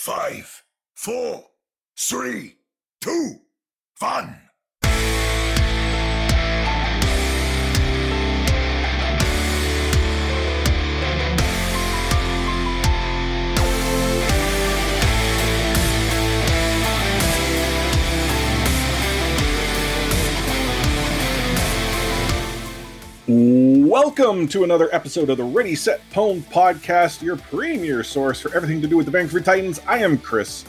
five, four, three, two, one. Welcome to another episode of the Ready Set Pwn podcast, your premier source for everything to do with the Vancouver Titans. I am Chris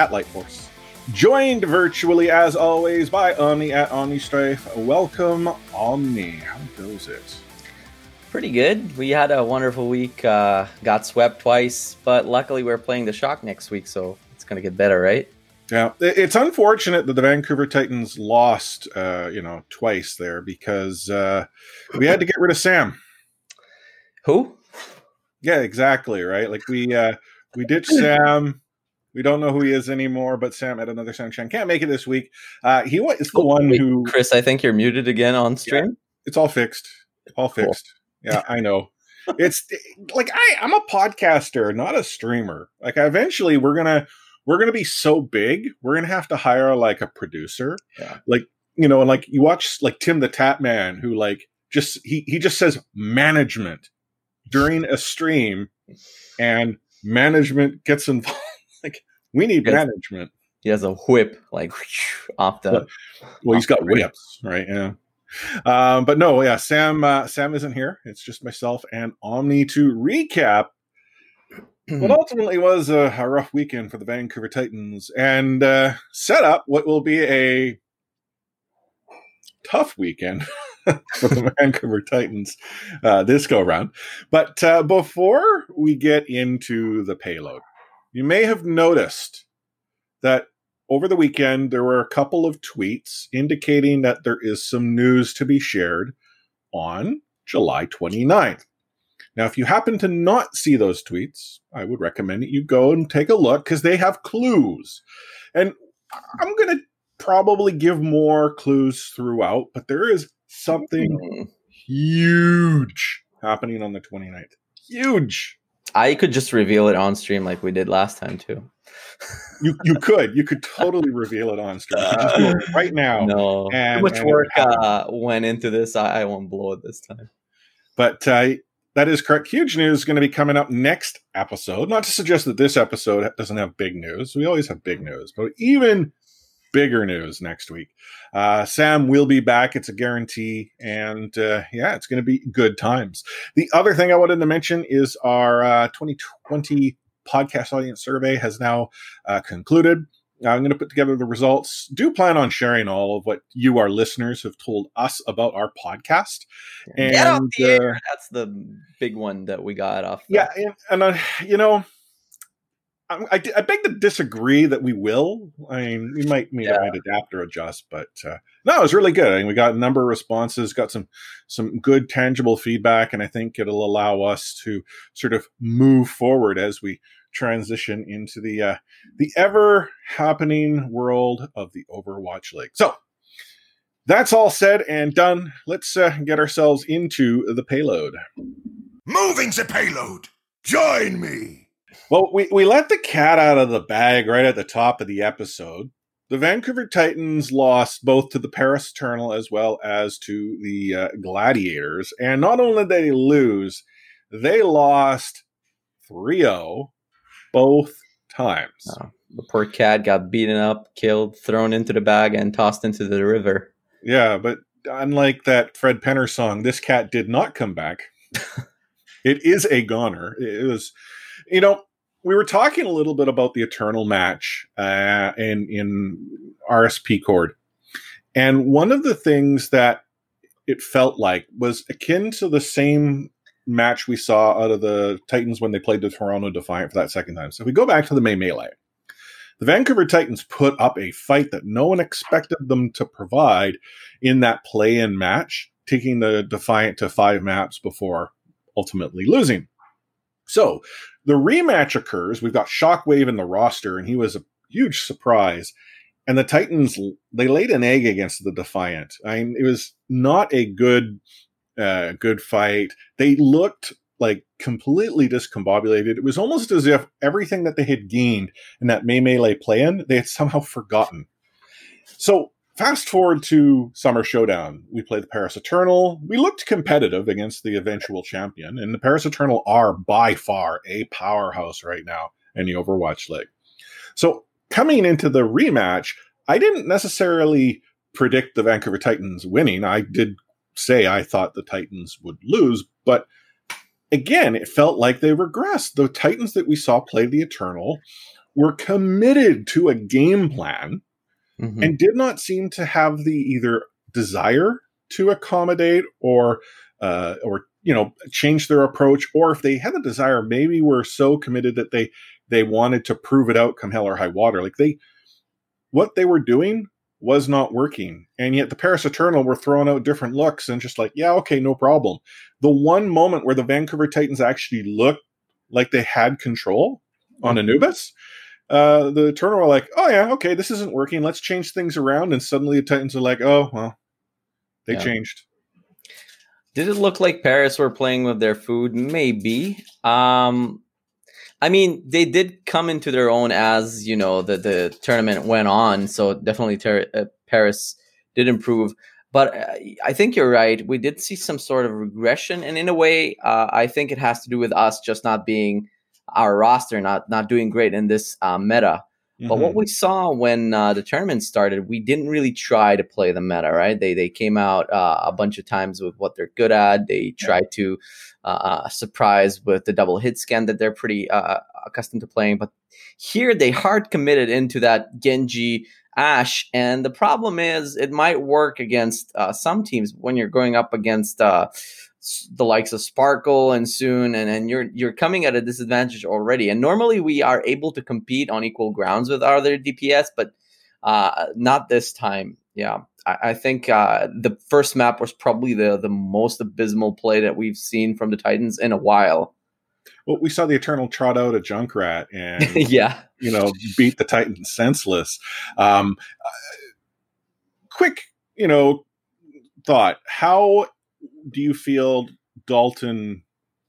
at Lightforce, joined virtually as always by Omni at Omni Strife. Welcome, Omni. How goes it? Pretty good. We had a wonderful week. Uh, got swept twice, but luckily we're playing the Shock next week, so it's gonna get better, right? Yeah, it's unfortunate that the Vancouver Titans lost, uh, you know, twice there because uh, we had to get rid of Sam. Who? Yeah, exactly. Right. Like we uh, we ditched Sam. We don't know who he is anymore, but Sam had another sunshine. Can't make it this week. Uh, he wa- is the one Wait, who. Chris, I think you're muted again on stream. It's all fixed. All Cool. fixed. Yeah, I know. It's like I, I'm a podcaster, not a streamer. Like eventually, we're gonna we're gonna be so big, we're gonna have to hire like a producer. Yeah. Like you know, and like you watch like Tim the Tatman, who like just he he just says management during a stream, and management gets involved. like we need Yes. management. He has a whip like off the. Well, he's got Off the ring. whips, right? Yeah. Um, but no, yeah, Sam. Uh, Sam isn't here. It's just myself and Omni to recap what ultimately was a, a rough weekend for the Vancouver Titans and uh, set up what will be a tough weekend for the Vancouver Titans uh, this go round. But uh, before we get into the payload, you may have noticed that over the weekend there were a couple of tweets indicating that there is some news to be shared on July 29th. Now, if you happen to not see those tweets, I would recommend that you go and take a look because they have clues. And I'm going to probably give more clues throughout, but there is something Hmm. huge happening on the 29th. Huge. I could just reveal it on stream like we did last time too. You you could you could totally reveal it on screen. You could just do it right now. No, and- too much and work uh, went into this. I, I won't blow it this time. But uh, that is correct. Huge news is going to be coming up next episode. Not to suggest that this episode doesn't have big news. We always have big news, but even bigger news next week. Uh, Sam will be back. It's a guarantee. And uh, yeah, it's going to be good times. The other thing I wanted to mention is our uh, 2020 podcast audience survey has now uh, concluded. I'm going to put together the results. Do plan on sharing all of what you, our listeners, have told us about our podcast. Get off And, the air. uh, That's the big one that we got off. the- Yeah, and, and uh, you know, I, I, I beg to disagree that we will. I mean, we might, we Yeah. might adapt or adjust, but uh, no, it was really good. I mean, we got a number of responses, got some some good tangible feedback, and I think it'll allow us to sort of move forward as we transition into the uh, the ever happening world of the Overwatch League. So. That's all said and done. Let's uh, get ourselves into the payload. Moving the payload. Join me. Well, we, we let the cat out of the bag right at the top of the episode. The Vancouver Titans lost both to the Paris Eternal as well as to the uh, Gladiators. And not only did they lose, they lost 3 0 both times. Oh. The poor cat got beaten up, killed, thrown into the bag, and tossed into the river. Yeah, but unlike that Fred Penner song, this cat did not come back. it is a goner. It was, you know, we were talking a little bit about the Eternal match uh, in in RSP Chord, and one of the things that it felt like was akin to the same match we saw out of the Titans when they played the Toronto Defiant for that second time. So if we go back to the May Melee. The Vancouver Titans put up a fight that no one expected them to provide in that play in match, taking the Defiant to five maps before ultimately losing. So the rematch occurs. We've got Shockwave in the roster, and he was a huge surprise. And the Titans, they laid an egg against the Defiant. I mean, it was not a good, uh, good fight. They looked like completely discombobulated. It was almost as if everything that they had gained in that May Melee play-in, they had somehow forgotten. So fast forward to Summer Showdown. We played the Paris Eternal. We looked competitive against the eventual champion, and the Paris Eternal are by far a powerhouse right now in the Overwatch League. So coming into the rematch, I didn't necessarily predict the Vancouver Titans winning. I did say I thought the Titans would lose, but again, it felt like they regressed. The Titans that we saw play the Eternal were committed to a game plan mm-hmm. and did not seem to have the either desire to accommodate or uh, or you know change their approach, or if they had the desire, maybe were so committed that they they wanted to prove it out come hell or high water. Like they what they were doing was not working. And yet the Paris Eternal were throwing out different looks and just like, yeah, okay, no problem. The one moment where the Vancouver Titans actually looked like they had control on. Anubis, uh, the Eternal were like, oh yeah, okay, this isn't working. Let's change things around. And suddenly the Titans are like, oh, well, they yeah. changed. Did it look like Paris were playing with their food? Maybe. Um, I mean, they did come into their own as you know the the tournament went on. So definitely ter- uh, Paris did improve. But uh, I think you're right. We did see some sort of regression, and in a way, uh, I think it has to do with us just not being our roster, not not doing great in this uh, meta. Mm-hmm. But what mm-hmm. we saw when uh, the tournament started, we didn't really try to play the meta, right? They they came out uh, a bunch of times with what they're good at. They tried to uh, uh, surprise with the double hit scan that they're pretty uh, accustomed to playing. But here they hard committed into that Genji Ashe, and the problem is it might work against uh, some teams when you're going up against the likes of Sparkle and Soon, and, and you're you're coming at a disadvantage already. And normally we are able to compete on equal grounds with other DPS, but uh, not this time. Yeah, I, I think uh, the first map was probably the the most abysmal play that we've seen from the Titans in a while. Well, we saw the Eternal trot out a Junkrat and yeah, you know, beat the Titans senseless. Um, quick, you know, thought: How do you feel Dalton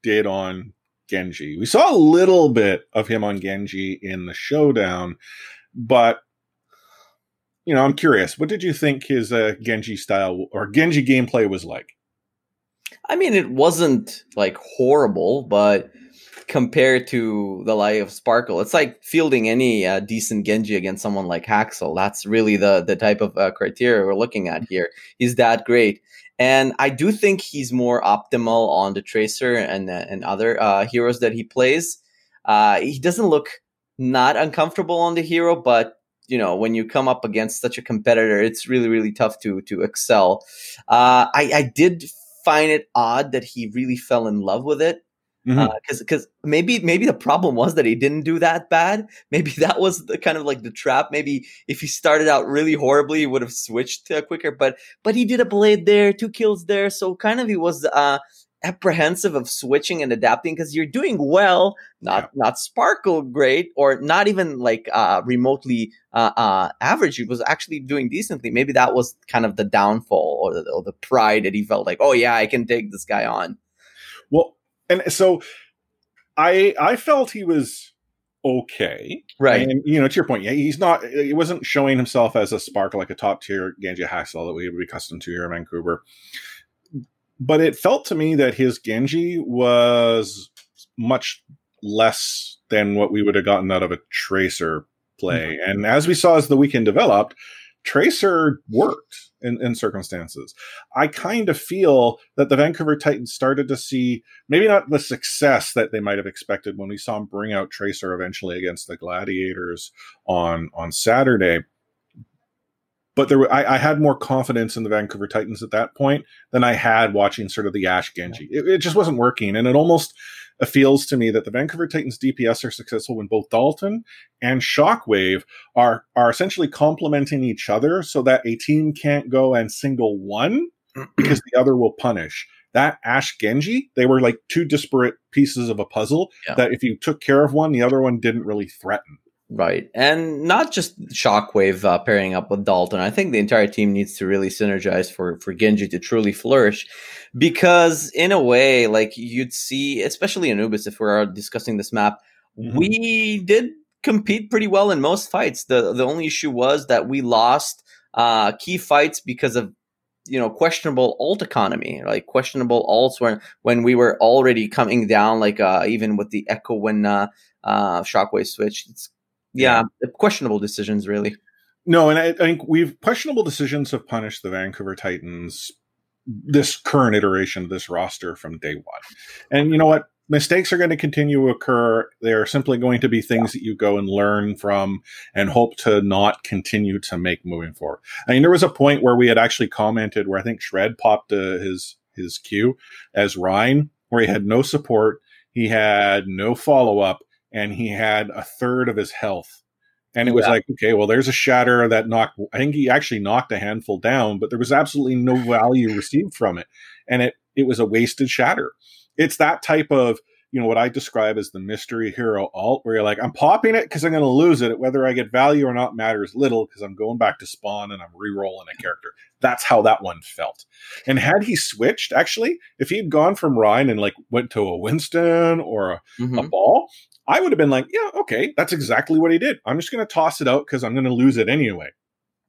did on Genji? We saw a little bit of him on Genji in the showdown, but you know, I'm curious. What did you think his uh, Genji style or Genji gameplay was like? I mean, it wasn't like horrible, but compared to the life of Sparkle, it's like fielding any uh, decent Genji against someone like Haksal. That's really the the type of uh, criteria we're looking at here. He's that great. And I do think he's more optimal on the Tracer and and other uh, heroes that he plays. Uh, he doesn't look not uncomfortable on the hero, but you know when you come up against such a competitor, it's really really tough to to excel. Uh, I, I did find it odd that he really fell in love with it because mm-hmm. because uh, maybe maybe the problem was that he didn't do that bad. Maybe that was the kind of like the trap. Maybe if he started out really horribly, he would have switched uh, quicker. But but he did a blade there, two kills there, so kind of he was uh, apprehensive of switching and adapting because you're doing well, not yeah. not sparkle great or not even like uh, remotely uh, uh, average. He was actually doing decently. Maybe that was kind of the downfall or the, or the pride that he felt like, oh yeah, I can take this guy on. Well, and so I I felt he was okay. Right. And you know, to your point, yeah, he's not he wasn't showing himself as a sparkle like a top tier Genji Haksal that we would be accustomed to here in Vancouver. But it felt to me that his Genji was much less than what we would have gotten out of a tracer play. Mm-hmm. And as we saw as the weekend developed, Tracer worked in, in circumstances. I kind of feel that the Vancouver Titans started to see maybe not the success that they might have expected when we saw him bring out Tracer eventually against the Gladiators on on Saturday. But there, were, I, I, had more confidence in the Vancouver Titans at that point than I had watching sort of the Ashe Genji. It, it just wasn't working, and it almost feels to me that the Vancouver Titans DPS are successful when both Dalton and Shockwave are are essentially complementing each other so that a team can't go and single one because the other will punish. That Ashe Genji, they were like two disparate pieces of a puzzle yeah. that if you took care of one, the other one didn't really threaten. Right. And not just Shockwave uh, pairing up with Dalton. I think the entire team needs to really synergize for, for Genji to truly flourish. Because, in a way, like you'd see, especially Anubis, if we're discussing this map, mm-hmm. we did compete pretty well in most fights. The, the only issue was that we lost uh, key fights because of you know questionable ult economy like questionable ults when when we were already coming down like uh even with the echo when uh uh shockwave switched it's yeah, questionable decisions, really. No, and I, I think we've questionable decisions have punished the Vancouver Titans this current iteration of this roster from day one. And you know what? Mistakes are going to continue to occur. They are simply going to be things that you go and learn from and hope to not continue to make moving forward. I mean, there was a point where we had actually commented where I think Shred popped uh, his his cue as Rein, where he had no support, he had no follow up, and he had a third of his health. And it was like, okay, well, there's a shatter that knocked, I think he actually knocked a handful down, but there was absolutely no value received from it. And it, it was a wasted shatter. It's that type of, you know, what I describe as the mystery hero ult, where you're like, I'm popping it because I'm going to lose it. Whether I get value or not matters little because I'm going back to spawn and I'm re-rolling a character. That's how that one felt. And had he switched, actually, if he'd gone from Rein and like went to a Winston or a, mm-hmm. a ball, I would have been like, yeah, okay, that's exactly what he did. I'm just going to toss it out because I'm going to lose it anyway.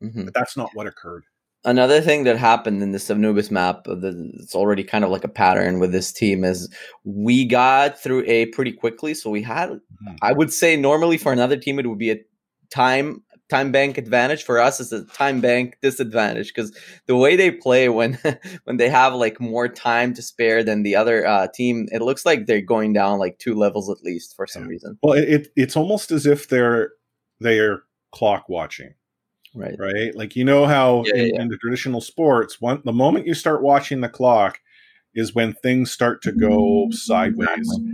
Mm-hmm. But that's not what occurred. Another thing that happened in this Anubis map, it's already kind of like a pattern with this team, is we got through A pretty quickly. So we had, mm-hmm. I would say, normally for another team, it would be a time time bank advantage. For us is a time bank disadvantage because the way they play when when they have like more time to spare than the other uh, team it looks like they're going down like two levels at least for some yeah. reason. Well it, it's almost as if they're they're clock watching. Right. Right? Like you know how yeah, in, yeah. in, the traditional sports one the moment you start watching the clock is when things start to go sideways. Exactly.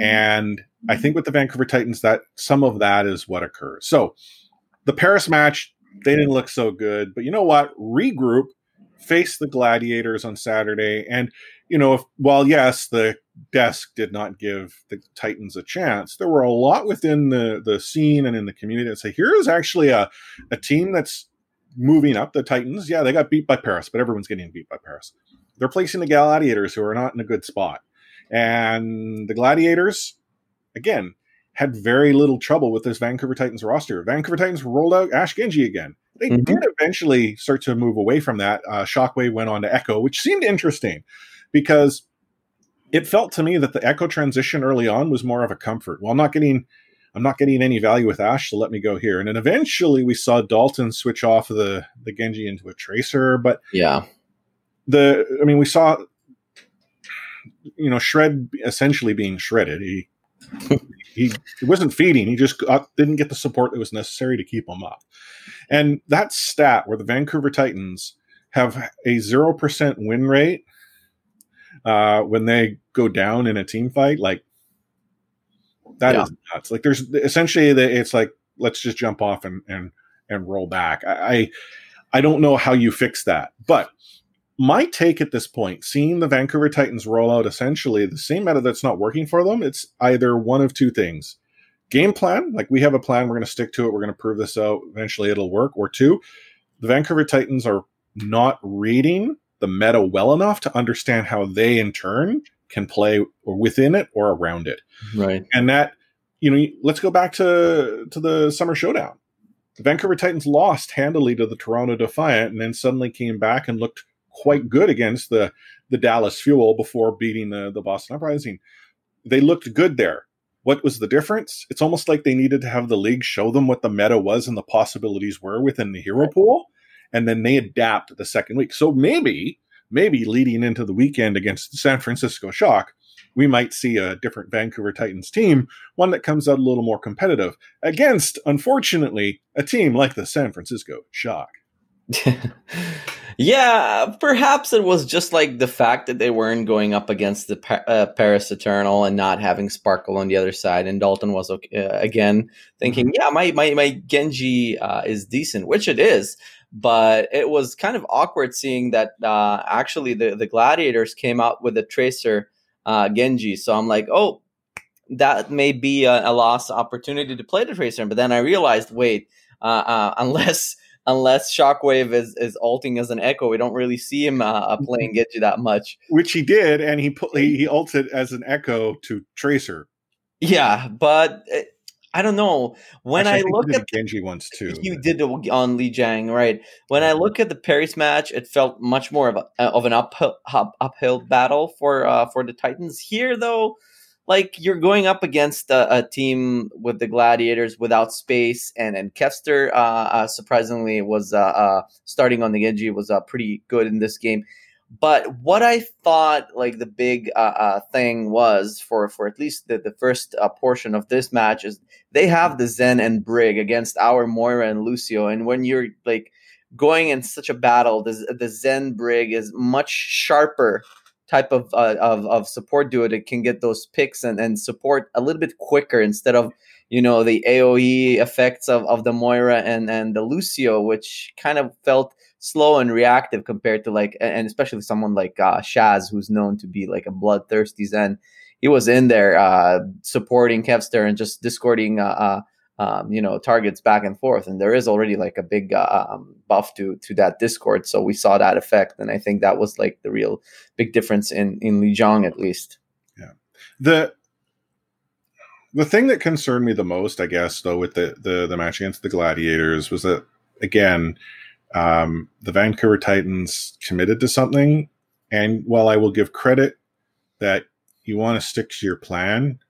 and i think with the vancouver titans that some of that is what occurs. So the Paris match, they didn't look so good. But you know what? Regroup, face the Gladiators on Saturday. And, you know, if, while yes, the desk did not give the Titans a chance, there were a lot within the, the scene and in the community that say, here is actually a, a team that's moving up. The Titans, yeah, they got beat by Paris, but everyone's getting beat by Paris. They're placing the Gladiators, who are not in a good spot. And the Gladiators, again, had very little trouble with this Vancouver Titans roster. Vancouver Titans rolled out Ashe Genji again. They mm-hmm. did eventually start to move away from that. Uh, Shockwave went on to Echo, which seemed interesting because it felt to me that the Echo transition early on was more of a comfort. Well, I'm not getting, I'm not getting any value with Ashe, so let me go here. And then eventually we saw Dalton switch off the the Genji into a Tracer, but yeah, the I mean we saw, you know, Shred essentially being shredded. He he, he wasn't feeding. He just got, didn't get the support that was necessary to keep him up. And that stat where the Vancouver Titans have a 0% win rate uh, when they go down in a team fight, like that yeah. is nuts. Like there's essentially the, it's like, let's just jump off and, and, and roll back. I, I don't know how you fix that, but my take at this point, seeing the Vancouver Titans roll out essentially the same meta that's not working for them, it's either one of two things. Game plan, like we have a plan, we're going to stick to it, we're going to prove this out, eventually it'll work. Or two, the Vancouver Titans are not reading the meta well enough to understand how they in turn can play within it or around it. Right. And that, you know, let's go back to to the summer showdown. The Vancouver Titans lost handily to the Toronto Defiant and then suddenly came back and looked quite good against the the Dallas Fuel before beating the the Boston Uprising. They looked good there. What was the difference? It's almost like they needed to have the league show them what the meta was and the possibilities were within the hero pool, and then they adapt the second week. So maybe, maybe leading into the weekend against the San Francisco Shock, we might see a different Vancouver Titans team, one that comes out a little more competitive against, unfortunately, a team like the San Francisco Shock. yeah, perhaps it was just like the fact that they weren't going up against the uh, Paris Eternal and not having Sparkle on the other side, and Dalton was okay, uh, again thinking, mm-hmm. "Yeah, my my my Genji uh, is decent," which it is. But it was kind of awkward seeing that uh, actually the the Gladiators came out with a Tracer uh, Genji. So I'm like, oh, that may be a, a lost opportunity to play the Tracer. But then I realized, wait, uh, uh, unless unless Shockwave is is ulting as an Echo, we don't really see him uh, uh playing Genji that much. Which he did, and he put he, he ulted as an Echo to Tracer. Yeah, but it, I don't know. When Actually, I look he did at Genji once too. you did on Li Jiang, right? When I look at the Paris match, it felt much more of a, of an uphill up, uphill battle for uh, for the Titans. Here, though, like you're going up against a, a team with the Gladiators without space, and and Kevster, uh, uh, surprisingly, was uh, uh, starting on the Genji was uh, pretty good in this game. But what I thought, like the big thing was for for at least the, the first portion of this match is they have the Zen and Brig against our Moira and Lucio, and when you're like going in such a battle, the the Zen Brig is much sharper type of uh, of, of support duo that can get those picks and, and support a little bit quicker instead of you know the AOE effects of, of the Moira and and the Lucio, which kind of felt slow and reactive compared to like and especially someone like uh, Shaz who's known to be like a bloodthirsty Zen. He was in there uh, supporting Kevster and just discording uh, uh, um, you know targets back and forth, and there is already like a big uh, um, buff to to that Discord. So we saw that effect, and I think that was like the real big difference in in Lijiang at least. Yeah, the the thing that concerned me the most, I guess, though, with the the, the match against the Gladiators was that again um, the Vancouver Titans committed to something. And while I will give credit that you want to stick to your plan,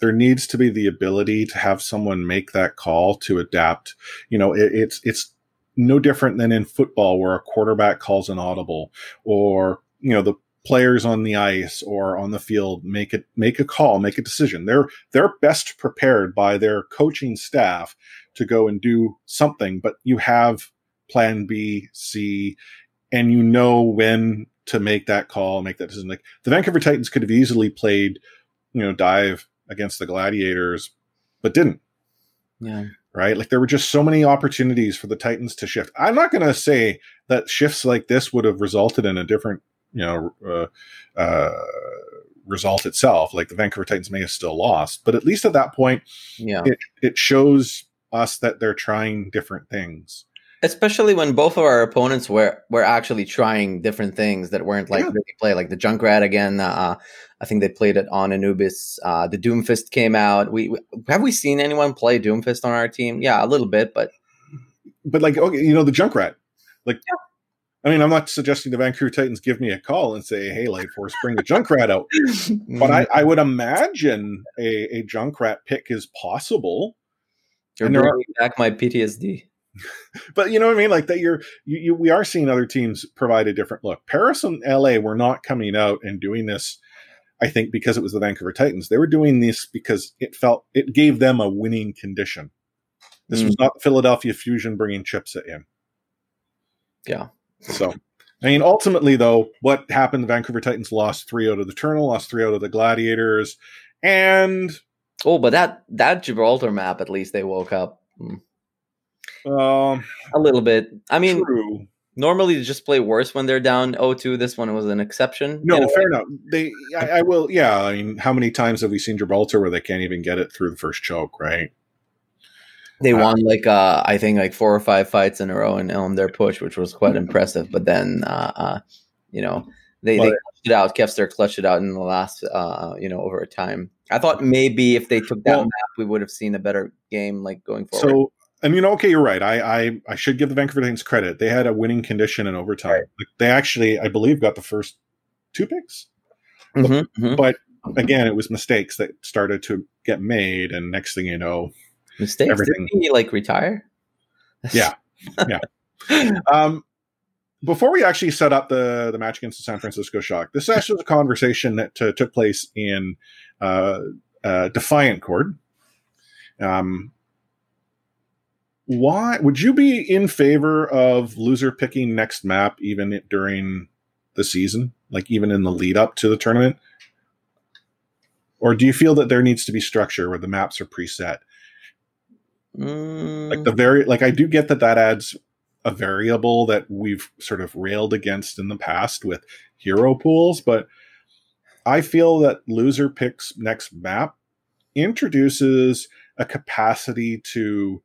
there needs to be the ability to have someone make that call to adapt. You know, it, it's it's no different than in football where a quarterback calls an audible, or you know the players on the ice or on the field make it make a call, make a decision. They're they're best prepared by their coaching staff to go and do something, but you have plan B, C, and you know when to make that call, make that decision. Like the Vancouver Titans could have easily played, you know, dive against the Gladiators, but didn't. Yeah. Right. Like there were just so many opportunities for the Titans to shift. I'm not going to say that shifts like this would have resulted in a different, you know, uh, uh, result itself. Like the Vancouver Titans may have still lost, but at least at that point, yeah, it, it shows us that they're trying different things especially when both of our opponents were were actually trying different things that weren't like yeah. really play like the Junkrat again. Uh, I think they played it on Anubis. Uh, the Doomfist came out. We, we, have we seen anyone play Doomfist on our team? Yeah, a little bit, but but like okay, you know the Junkrat, like. Yeah. I mean, I'm not suggesting the Vancouver Titans give me a call and say, "Hey, Light Force, bring the Junkrat out," but I, I, would imagine a, a Junkrat pick is possible. You're bringing back my PTSD but you know what I mean? Like that you're you, you, we are seeing other teams provide a different look. Paris and LA were not coming out and doing this, I think, because it was the Vancouver Titans. They were doing this because it felt it gave them a winning condition. This mm. was not Philadelphia Fusion bringing chips in. Yeah. So, I mean, ultimately, though, what happened? The Vancouver Titans lost three out of the Eternal, lost three out of the Gladiators, and oh, but that that Gibraltar map, at least they woke up. Mm. Um, a little bit. I mean, true. normally they just play worse when they're down 0-2. This one was an exception. No, fair enough. They, I, I, will. Yeah, I mean, how many times have we seen Gibraltar where they can't even get it through the first choke? Right. They uh, won like uh, I think like four or five fights in a row and on their push, which was quite impressive. But then, uh, uh you know, they, they clutched it out. Kevster clutched it out in the last, uh, you know, over time. I thought maybe if they took that well, map, we would have seen a better game, like going forward. So I mean, okay, you're right. I, I, I should give the Vancouver Titans credit. They had a winning condition in overtime. Right. Like they actually, I believe, got the first two picks. Mm-hmm, mm-hmm. But again, it was mistakes that started to get made, and next thing you know, mistakes. Everything he like retire? yeah, yeah. um, before we actually set up the the match against the San Francisco Shock, this actually was a conversation that uh, took place in uh, uh, Defiant Court. Um, why would you be in favor of loser picking next map even during the season, like even in the lead up to the tournament? Or do you feel that there needs to be structure where the maps are preset? Mm. Like the very like I do get that that adds a variable that we've sort of railed against in the past with hero pools, but I feel that loser picks next map introduces a capacity to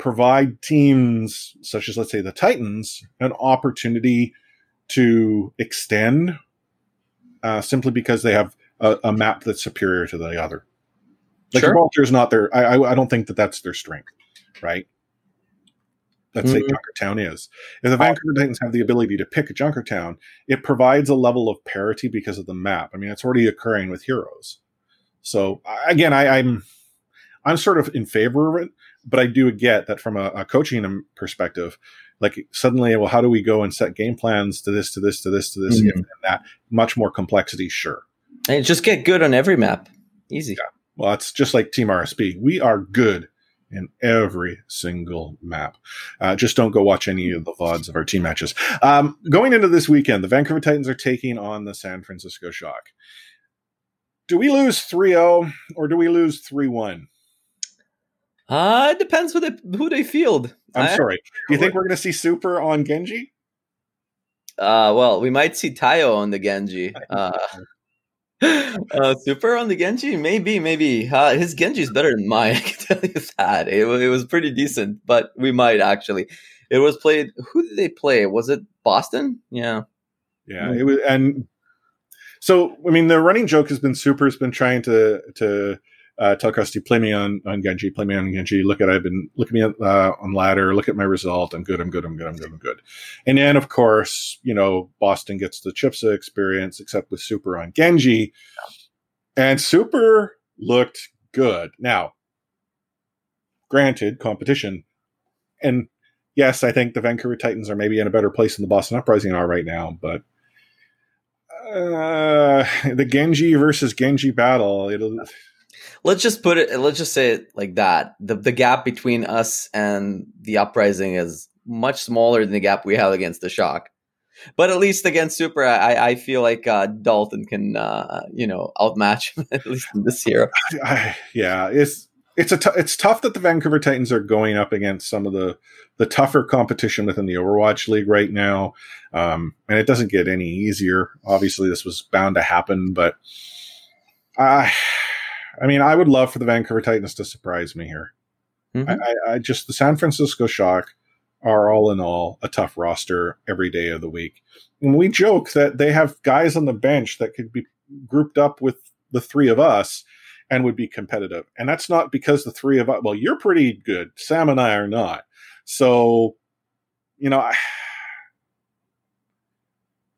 provide teams such as let's say the Titans an opportunity to extend uh, simply because they have a, a, map that's superior to the other. Like sure. Gibraltar is not their. I, I, I don't think that that's their strength, right? Let's mm-hmm. say Junkertown is. If the Vancouver Titans have the ability to pick a Junkertown, it provides a level of parity because of the map. I mean, it's already occurring with heroes. So again, I, I'm I'm sort of in favor of it, but I do get that from a, a coaching perspective, like suddenly, well, how do we go and set game plans to this, to this, to this, to this, mm-hmm. and that? Much more complexity, sure. And just get good on every map. Easy. Yeah. Well, it's just like Team RSP. We are good in every single map. Uh, just don't go watch any of the VODs of our team matches. Um, going into this weekend, the Vancouver Titans are taking on the San Francisco Shock. Do we lose 3 0 or do we lose 3 1? Uh, it depends who they, who they field. I'm I, sorry. Do you think we're going to see Super on Genji? Uh, well, we might see Tayo on the Genji. Uh, uh, Super on the Genji? Maybe, maybe. Uh, his Genji is better than mine. I can tell you that. It, it was pretty decent, but we might actually. It was played. Who did they play? Was it Boston? Yeah. Yeah, it was, and so I mean, the running joke has been Super's been trying to to uh, tell Crusty, play me on, on Genji, play me on Genji. Look at, I've been, look at me uh, on ladder, look at my result. I'm good, I'm good, I'm good, I'm good, I'm good. And then, of course, you know, Boston gets the Chipsa experience, except with Super on Genji. And Super looked good. Now, granted, competition. And yes, I think the Vancouver Titans are maybe in a better place than the Boston Uprising are right now, but uh, the Genji versus Genji battle, it'll let's just put it let's just say it like that. The the gap between us and the uprising is much smaller than the gap we have against the shock. But at least against super i i feel like uh, dalton can uh, you know outmatch him at least in this year. I, yeah it's it's a t- it's tough that the Vancouver Titans are going up against some of the the tougher competition within the Overwatch League right now, um, and it doesn't get any easier. Obviously, this was bound to happen, but I I mean, I would love for the Vancouver Titans to surprise me here. Mm-hmm. I, I, just the San Francisco Shock are all in all a tough roster every day of the week. And we joke that they have guys on the bench that could be grouped up with the three of us and would be competitive. And that's not because the three of us, well, you're pretty good. Sam and I are not. So, you know, I,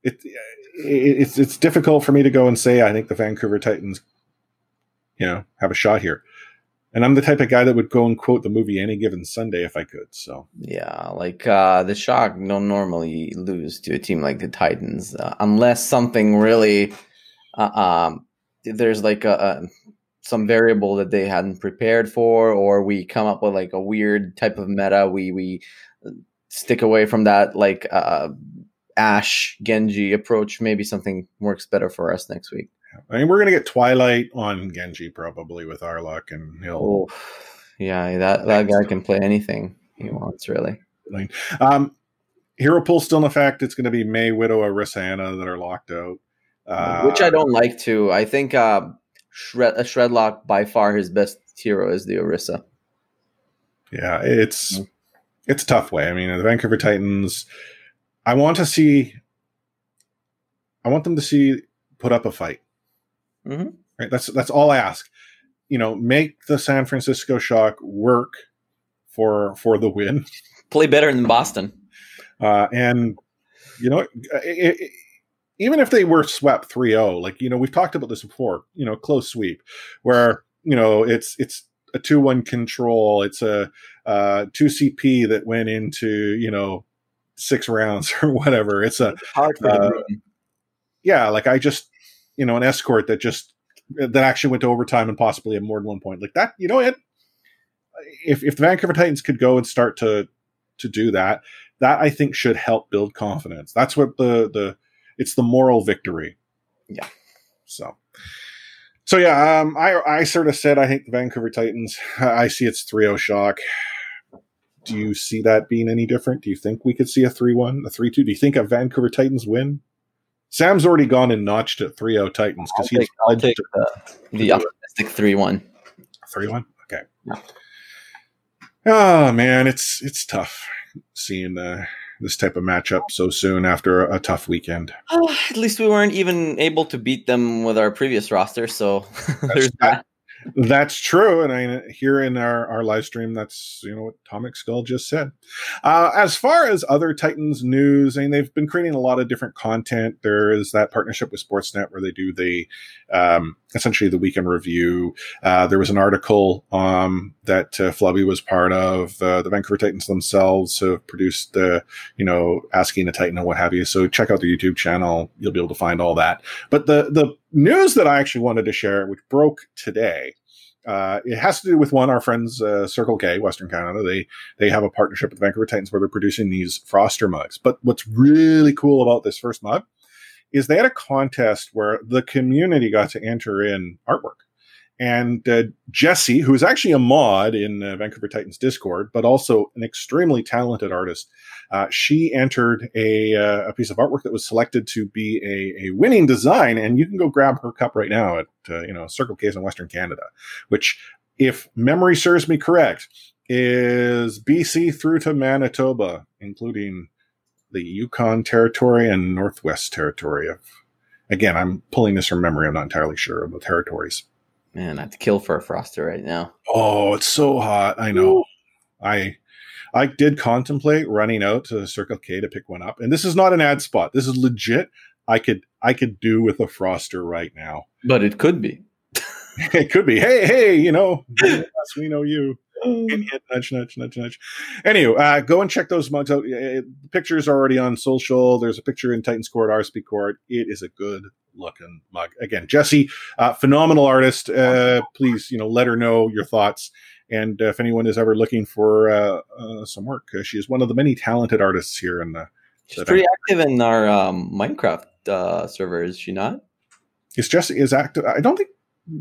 it, it, it's it's difficult for me to go and say I think the Vancouver Titans you know, have a shot here. And I'm the type of guy that would go and quote the movie any given Sunday if I could. So yeah, like uh, the Shock don't normally lose to a team like the Titans uh, unless something really uh, um, there's like a, a, some variable that they hadn't prepared for, or we come up with like a weird type of meta. We we stick away from that like uh, Ashe Genji approach. Maybe something works better for us next week. I mean, we're gonna get Twilight on Genji probably with our luck, and he'll. Oh, yeah, that that guy can play anything he wants, really. Um, hero pool still in effect. It's going to be Mei, Widow, Orisa, Ana that are locked out, uh, which I don't like too. I think uh, Shred uh, Shredlock by far his best hero is the Orisa. Yeah, it's mm-hmm. it's a tough way. I mean, the Vancouver Titans. I want to see. I want them to see put up a fight. Mm-hmm. Right. That's that's all I ask. You know, make the San Francisco Shock work for for the win. Play better than Boston. Uh, and you know, it, it, even if they were swept 3-0, like you know, we've talked about this before. You know, close sweep where you know it's it's a two one control. It's a uh, two CP that went into you know six rounds or whatever. It's a hard for uh, yeah. Like I just you know, an escort that just that actually went to overtime and possibly had more than one point. Like that, you know, it, if if the Vancouver Titans could go and start to to do that, that I think should help build confidence. That's what the the it's the moral victory. Yeah. So. So yeah, um, I I sort of said I think the Vancouver Titans. I see it's 3-0 shock. Do you see that being any different? Do you think we could see a 3-1, a 3-2? Do you think a Vancouver Titans win? Sam's already gone and notched at 3 0 Titans because he's I'll take the, the optimistic 3 1. 31? Okay. Yeah. Oh man, it's it's tough seeing uh, this type of matchup so soon after a, a tough weekend. Oh, at least we weren't even able to beat them with our previous roster, so there's that. That's true, and I here in our, our live stream, that's you know what Atomic Skull just said. Uh, as far as other Titans news, I mean they've been creating a lot of different content. There is that partnership with Sportsnet where they do the um, essentially the weekend review. Uh, there was an article um, that uh, Flubby was part of. Uh, the Vancouver Titans themselves have produced the you know asking a Titan and what have you. So check out the YouTube channel; you'll be able to find all that. But the the news that I actually wanted to share, which broke today, uh, it has to do with one our friends uh, Circle K, Western Canada. They they have a partnership with the Vancouver Titans where they're producing these Froster mugs. But what's really cool about this first mug is they had a contest where the community got to enter in artwork. And uh, Jesse, who is actually a mod in uh, Vancouver Titans Discord, but also an extremely talented artist, uh, she entered a, uh, a piece of artwork that was selected to be a, a winning design. And you can go grab her cup right now at uh, you know Circle K's in Western Canada, which, if memory serves me correct, is BC through to Manitoba, including the Yukon Territory and Northwest Territory. Of again, I'm pulling this from memory. I'm not entirely sure of the territories. Man, I'd kill for a Froster right now. Oh, it's so hot. I know. Ooh. I I did contemplate running out to Circle K to pick one up. And this is not an ad spot. This is legit. I could I could do with a Froster right now. But it could be. it could be. Hey, hey, you know, we know you. nudge, nudge, nudge, nudge. Anyway, uh, go and check those mugs out. The pictures are already on social. There's a picture in Titans Court, RSP Court. It is a good looking mug. Again, Jesse, uh, phenomenal artist. Uh, please, you know, let her know your thoughts. And if anyone is ever looking for uh, uh, some work, uh, she is one of the many talented artists here in the. She's pretty active in our um, Minecraft uh server, is she not? Is Jesse is active? I don't think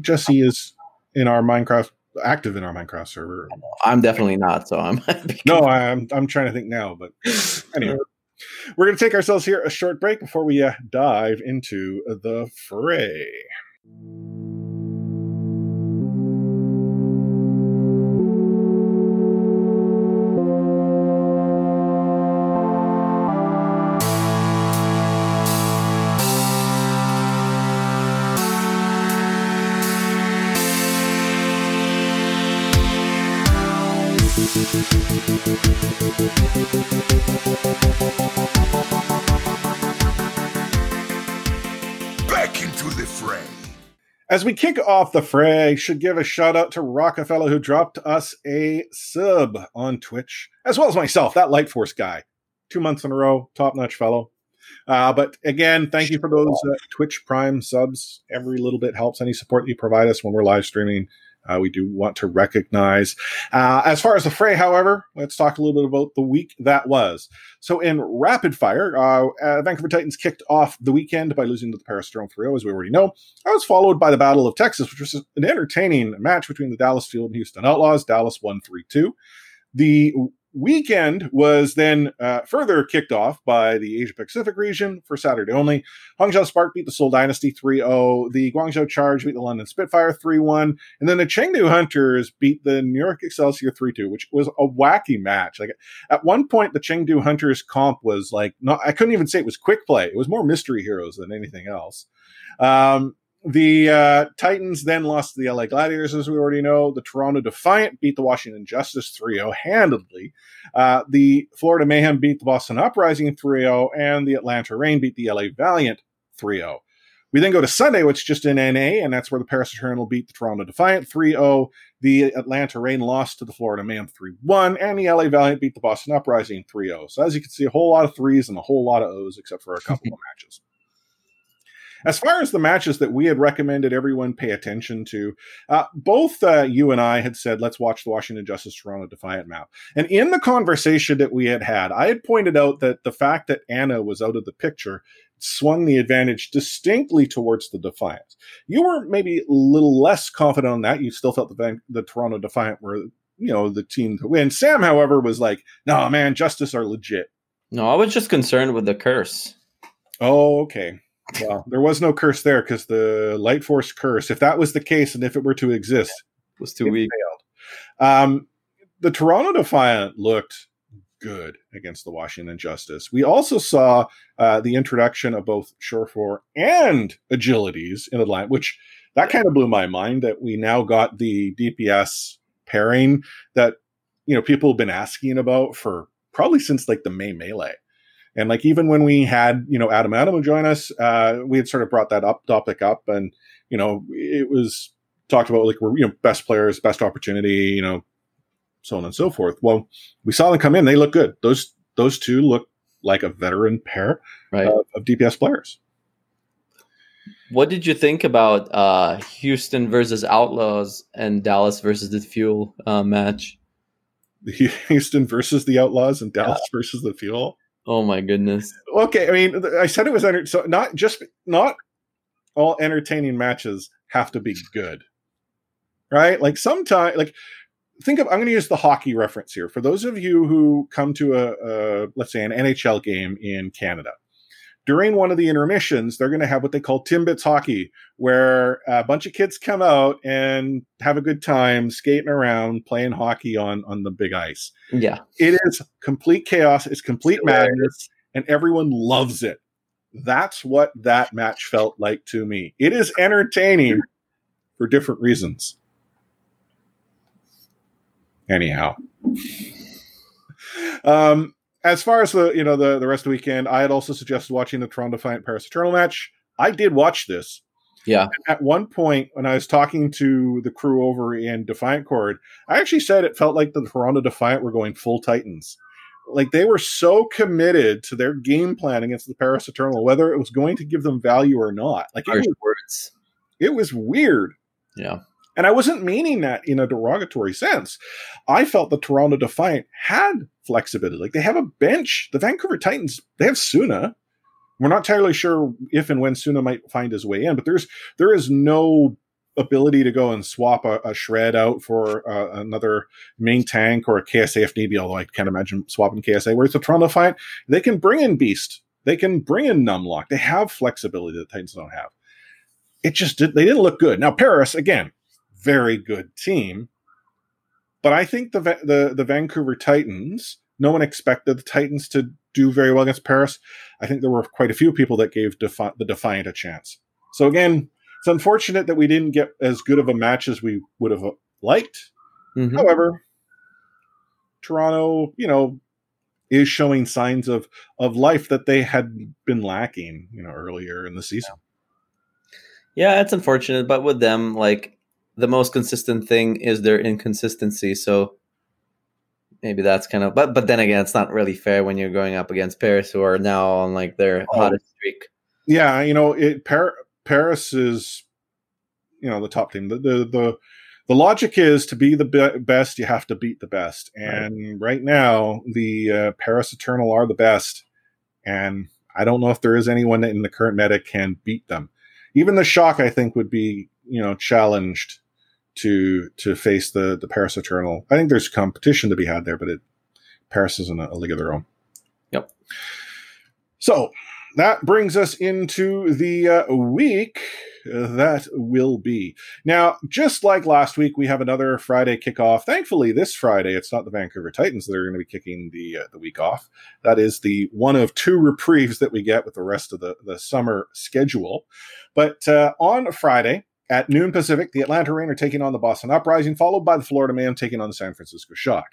Jesse is in our Minecraft active in our Minecraft server. I'm definitely not. So I'm no, I'm I'm trying to think now, but anyway. We're going to take ourselves here a short break before we uh, dive into the fray. As we kick off the fray, should give a shout out to Rockefeller who dropped us a sub on Twitch, as well as myself, that Light Force guy. Two months in a row, top notch fellow. Uh, but again, thank you for those uh, Twitch Prime subs. Every little bit helps. Any support you provide us when we're live streaming uh, we do want to recognize. Uh, as far as the fray, however, let's talk a little bit about the week that was. So, in rapid fire, uh, uh Vancouver Titans kicked off the weekend by losing to the Paris Storm 3 0, as we already know. That was followed by the Battle of Texas, which was an entertaining match between the Dallas Fuel and Houston Outlaws. Dallas won 3 2. The weekend was then uh, further kicked off by the Asia Pacific region for Saturday only. Hangzhou Spark beat the Seoul Dynasty 3 0. The Guangzhou Charge beat the London Spitfire 3 1. And then the Chengdu Hunters beat the New York Excelsior 3 2, which was a wacky match. Like at one point, the Chengdu Hunters comp was like, not, I couldn't even say it was quick play. It was more mystery heroes than anything else. Um, the uh, Titans then lost to the LA Gladiators, as we already know. The Toronto Defiant beat the Washington Justice 3 0 handedly. Uh, the Florida Mayhem beat the Boston Uprising 3 0, and the Atlanta Reign beat the LA Valiant 3 0. We then go to Sunday, which is just in NA, and that's where the Paris Eternal beat the Toronto Defiant 3 0. The Atlanta Reign lost to the Florida Man 3 1, and the LA Valiant beat the Boston Uprising 3 0. So, as you can see, a whole lot of threes and a whole lot of O's, except for a couple of matches. As far as the matches that we had recommended everyone pay attention to, uh, both uh, you and I had said, let's watch the Washington Justice Toronto Defiant map. And in the conversation that we had had, I had pointed out that the fact that Ana was out of the picture swung the advantage distinctly towards the Defiant. You were maybe a little less confident on that. You still felt the, the Toronto Defiant were, you know, the team to win. Sam, however, was like, no, man, Justice are legit. No, I was just concerned with the curse. Oh, okay. Well, there was no curse there because the Light Force curse, if that was the case and if it were to exist, was too weak. Um, the Toronto Defiant looked good against the Washington Justice. We also saw uh, the introduction of both Shore and agilities in the line, which that kind of blew my mind that we now got the DPS pairing that you know people have been asking about for probably since like the May melee. And like even when we had you know Adam Adam join us, uh, we had sort of brought that up topic up, and you know it was talked about like we're you know best players, best opportunity, you know, so on and so forth. Well, we saw them come in; they look good. Those those two look like a veteran pair Right. of, of DPS players. What did you think about uh, Houston versus Outlaws and Dallas versus the Fuel uh, match? The Houston versus the Outlaws and Dallas versus the Fuel. Oh my goodness! Okay, I mean, I said it was enter- so not just not all entertaining matches have to be good, right? Like sometimes, like think of I'm going to use the hockey reference here for those of you who come to a, a let's say an NHL game in Canada. During one of the intermissions, they're going to have what they call Timbits hockey, where a bunch of kids come out and have a good time skating around, playing hockey on on the big ice. Yeah, It is complete chaos. It's complete madness, and everyone loves it. That's what that match felt like to me. It is entertaining for different reasons. Anyhow, um, as far as the you know the the rest of the weekend, I had also suggested watching the Toronto Defiant Paris Eternal match. I did watch this yeah. at one point when I was talking to the crew over in Defiant Cord, I actually said it felt like the Toronto Defiant were going full Titans. Like they were so committed to their game plan against the Paris Eternal, whether it was going to give them value or not. Like it was, words. it was weird. Yeah. And I wasn't meaning that in a derogatory sense. I felt the Toronto Defiant had flexibility. Like they have a bench. The Vancouver Titans, they have Suna. We're not entirely sure if and when Suna might find his way in, but there's there is no ability to go and swap a, a shred out for uh, another main tank or a KSA if need be. Although I can't imagine swapping KSA. Whereas the Toronto Fight, they can bring in Beast, they can bring in Numlock. They have flexibility that the Titans don't have. It just did. They didn't look good. Now Paris again very good team. But I think the the the Vancouver Titans. No one expected the Titans to do very well against Paris. I think there were quite a few people that gave Defi- the Defiant a chance. So again, it's unfortunate that we didn't get as good of a match as we would have liked. Mhm. However, Toronto, you know, is showing signs of of life that they had been lacking, you know, earlier in the season. Yeah, it's unfortunate, but with them, like the most consistent thing is their inconsistency. So maybe that's kind of, but but then again, it's not really fair when you're going up against Paris, who are now on like their Oh. hottest streak. Yeah, you know, it Par- Paris is, you know, the top team. The the the, the logic is to be the be- best, you have to beat the best. And right, now, the uh, Paris Eternal are the best, and I don't know if there is anyone in the current meta can beat them. Even the Shock, I think, would be you know challenged to to face the the Paris Eternal. I think there's competition to be had there, but it Paris is in a, a league of their own. Yep. So that brings us into the uh, week that will be. Now, just like last week, we have another Friday kickoff. Thankfully, this Friday, it's not the Vancouver Titans that are going to be kicking the uh, the week off. That is the one of two reprieves that we get with the rest of the, the summer schedule. But uh, on Friday, at noon Pacific, the Atlanta Reign are taking on the Boston Uprising, followed by the Florida Man taking on the San Francisco Shock.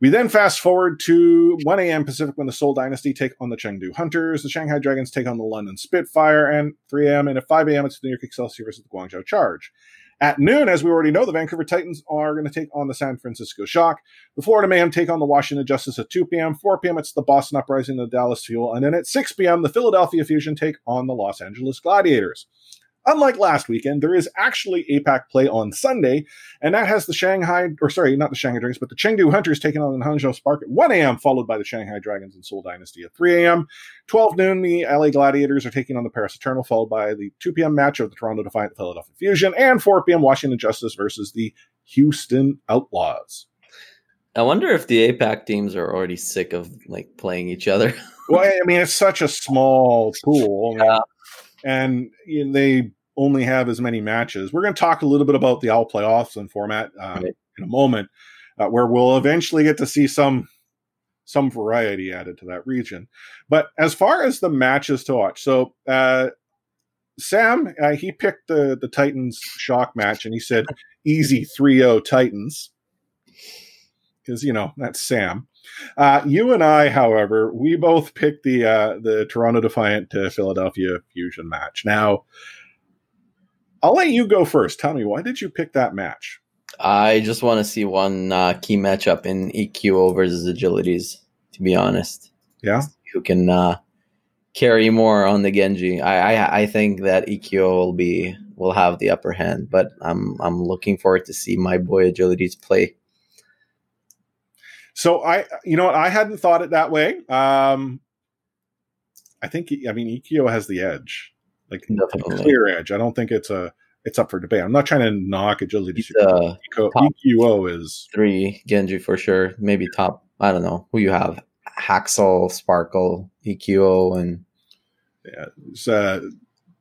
We then fast forward to 1 a.m. Pacific when the Seoul Dynasty take on the Chengdu Hunters, the Shanghai Dragons take on the London Spitfire, and 3 a.m. and at 5 a.m. it's the New York Excelsior versus the Guangzhou Charge. At noon, as we already know, the Vancouver Titans are going to take on the San Francisco Shock. The Florida Mayhem take on the Washington Justice at 2 p.m. 4 p.m. it's the Boston Uprising the Dallas Fuel. And then at 6 p.m., the Philadelphia Fusion take on the Los Angeles Gladiators. Unlike last weekend, there is actually APAC play on Sunday, and that has the Shanghai, or sorry, not the Shanghai Dragons, but the Chengdu Hunters taking on the Hangzhou Spark at 1 a.m., followed by the Shanghai Dragons and Seoul Dynasty at 3 a.m. 12 noon, the LA Gladiators are taking on the Paris Eternal, followed by the 2 p.m. match of the Toronto Defiant Philadelphia Fusion, and 4 p.m. Washington Justice versus the Houston Outlaws. I wonder if the APAC teams are already sick of like playing each other. Well, I mean, it's such a small pool, Yeah. and you know, they only have as many matches. We're going to talk a little bit about the All Playoffs and format um, Right. in a moment, uh, where we'll eventually get to see some some variety added to that region. But as far as the matches to watch, so uh, Sam uh, he picked the the Titans shock match, and he said easy 3-0 Titans because you know that's Sam. Uh, you and I, however, we both picked the uh, the Toronto Defiant to Philadelphia Fusion match. Now, I'll let you go first. Tell me why did you pick that match? I just want to see one uh, key matchup in EQO versus Agilities. To be honest, Yeah, who can uh, carry more on the Genji? I, I I think that EQO will be will have the upper hand, but I'm I'm looking forward to see my boy Agilities play. So I, you know what, I hadn't thought it that way. Um, I think, I mean, EQO has the edge, like Definitely. clear edge. I don't think it's a, it's up for debate. I'm not trying to knock agility. Uh, EQO. EQO is, three Genji for sure. Maybe top. I don't know who you have. Haksal, Sparkle, EQO, and yeah, it's, uh,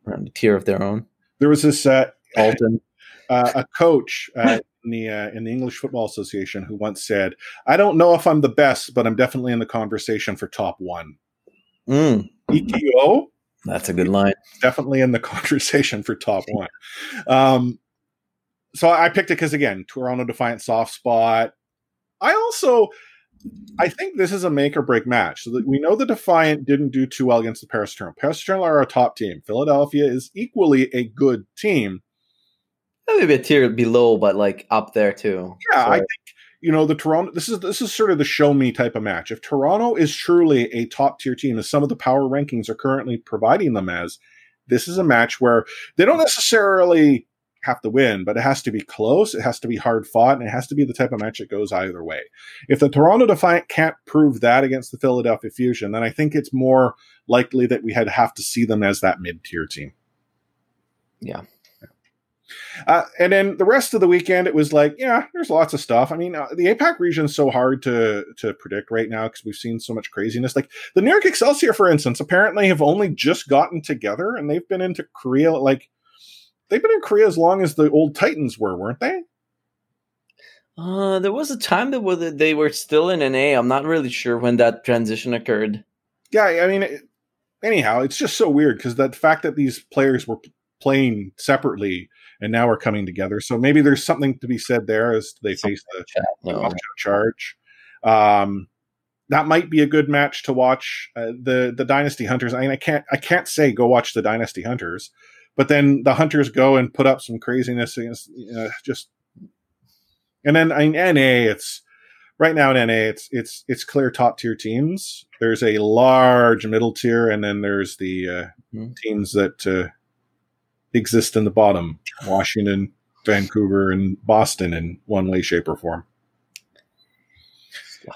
around a tier of their own. there was this, uh, Alton. uh, a coach uh, in the uh, in the English Football Association who once said, "I don't know if I'm the best, but I'm definitely in the conversation for top one." Mm, EQO that's a good line. definitely in the conversation for top one. Um, so I picked it because again, Toronto Defiant soft spot. I also, I think this is a make or break match. So that we know the Defiant didn't do too well against the Paris Eternal. Paris Eternal are a top team. Philadelphia is equally a good team. Maybe a tier below, but like up there too. Yeah, So, I think you know the Toronto. This is this is sort of the show me type of match. If Toronto is truly a top tier team, as some of the power rankings are currently providing them as, this is a match where they don't necessarily have to win, but it has to be close. It has to be hard fought, and it has to be the type of match that goes either way. If the Toronto Defiant can't prove that against the Philadelphia Fusion, then I think it's more likely that we had have to see them as that mid tier team. yeah. Uh, and then the rest of the weekend, it was like, yeah, there's lots of stuff. I mean, uh, the APAC region is so hard to to predict right now because we've seen so much craziness. Like the New York Excelsior, for instance, apparently have only just gotten together, and they've been into Korea. Like they've been in Korea as long as the old Titans were, weren't they? Uh, there was a time that was they were still in NA. I'm not really sure when that transition occurred. Yeah, I mean, it, anyhow, it's just so weird because the fact that these players were playing separately and now we're coming together. So maybe there's something to be said there as they face the Chat, no. charge. Um, that might be a good match to watch. Uh, the the Dynasty Hunters. I mean, I can't I can't say go watch the Dynasty Hunters, but then the Hunters go and put up some craziness against just. And then in NA, it's right now in NA, it's it's it's clear top tier teams. There's a large middle tier, and then there's the uh, Mhm. teams that uh, exist in the bottom: Washington, Vancouver, and Boston in one way, shape, or form.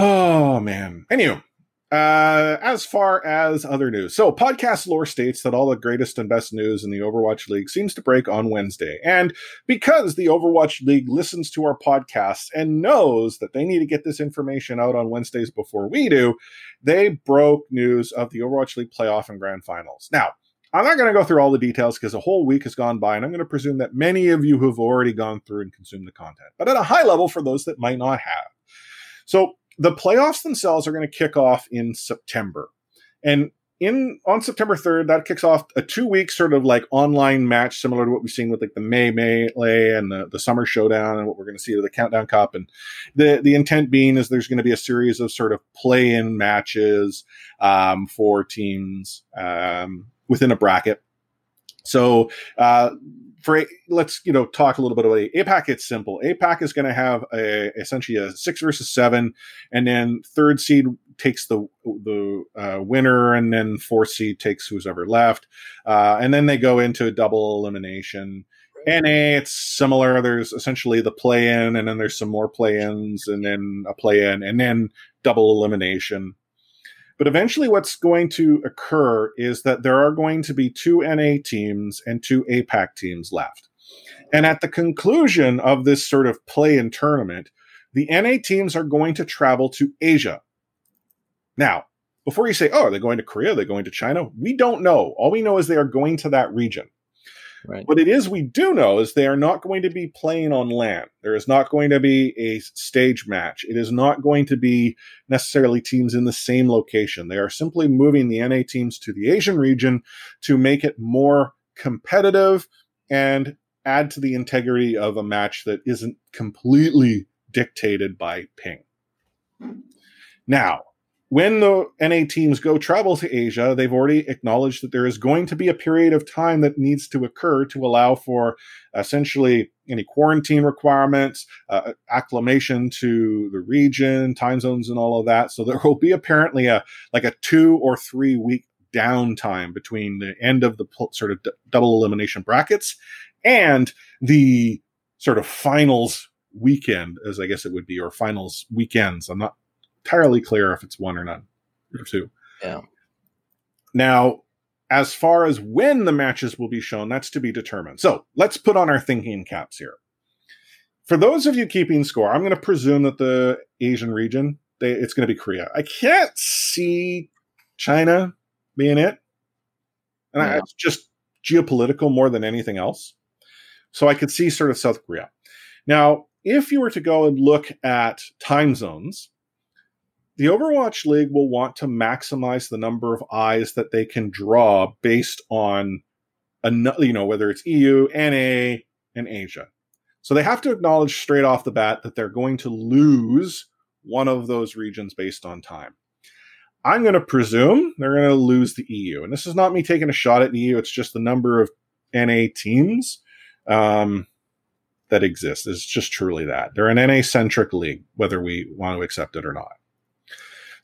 Oh man. Anyway, uh, as far as other news, so podcast lore states that all the greatest and best news in the Overwatch League seems to break on Wednesday, and because the Overwatch League listens to our podcasts and knows that they need to get this information out on Wednesdays before we do, they broke news of the Overwatch League playoff and grand finals. Now. I'm not going to go through all the details because a whole week has gone by, and I'm going to presume that many of you have already gone through and consumed the content. But at a high level, for those that might not have, so the playoffs themselves are going to kick off in September. And in on September 3rd, that kicks off a two week sort of like online match, similar to what we've seen with like the May Melee and the, the Summer Showdown and what we're going to see with the Countdown Cup. And the, the intent being is there's going to be a series of sort of play in matches um, for teams um, within a bracket. So, uh, for let's you know talk a little bit about APAC. It's simple. APAC is going to have a essentially a six versus seven, and then third seed takes the the uh, winner, and then fourth seed takes who's ever left, uh, and then they go into a double elimination. NA, it's similar. There's essentially the play in, and then there's some more play ins, and then a play in, and then double elimination. But eventually, what's going to occur is that there are going to be two NA teams and two APAC teams left. And at the conclusion of this sort of play in tournament, the NA teams are going to travel to Asia. Now, before you say, oh, are they going to Korea? Are they going to China? We don't know. All we know is they are going to that region. Right. What it is we do know is they are not going to be playing on land. There is not going to be a stage match. It is not going to be necessarily teams in the same location. They are simply moving the NA teams to the Asian region to make it more competitive and add to the integrity of a match that isn't completely dictated by ping. Now, when the NA teams go travel to Asia, they've already acknowledged that there is going to be a period of time that needs to occur to allow for essentially any quarantine requirements, uh, acclimation to the region, time zones, and all of that. So there will be apparently a like a two or three week downtime between the end of the pl- sort of d- double elimination brackets and the sort of finals weekend, as I guess it would be, or finals weekends. I'm not entirely clear if it's one or none or two. Yeah. Now, as far as when the matches will be shown, that's to be determined. So let's put on our thinking caps here. For those of you keeping score, I'm going to presume that the Asian region, they, it's going to be Korea. I can't see China being it. And I, it's just geopolitical more than anything else. So I could see sort of South Korea. Now, if you were to go and look at time zones, the Overwatch League will want to maximize the number of eyes that they can draw based on, ano- you know, whether it's EU, NA, and Asia. So they have to acknowledge straight off the bat that they're going to lose one of those regions based on time. I'm going to presume they're going to lose the EU. And this is not me taking a shot at the EU, it's just the number of NA teams um, that exist. It's just truly that. They're an NA centric league, whether we want to accept it or not.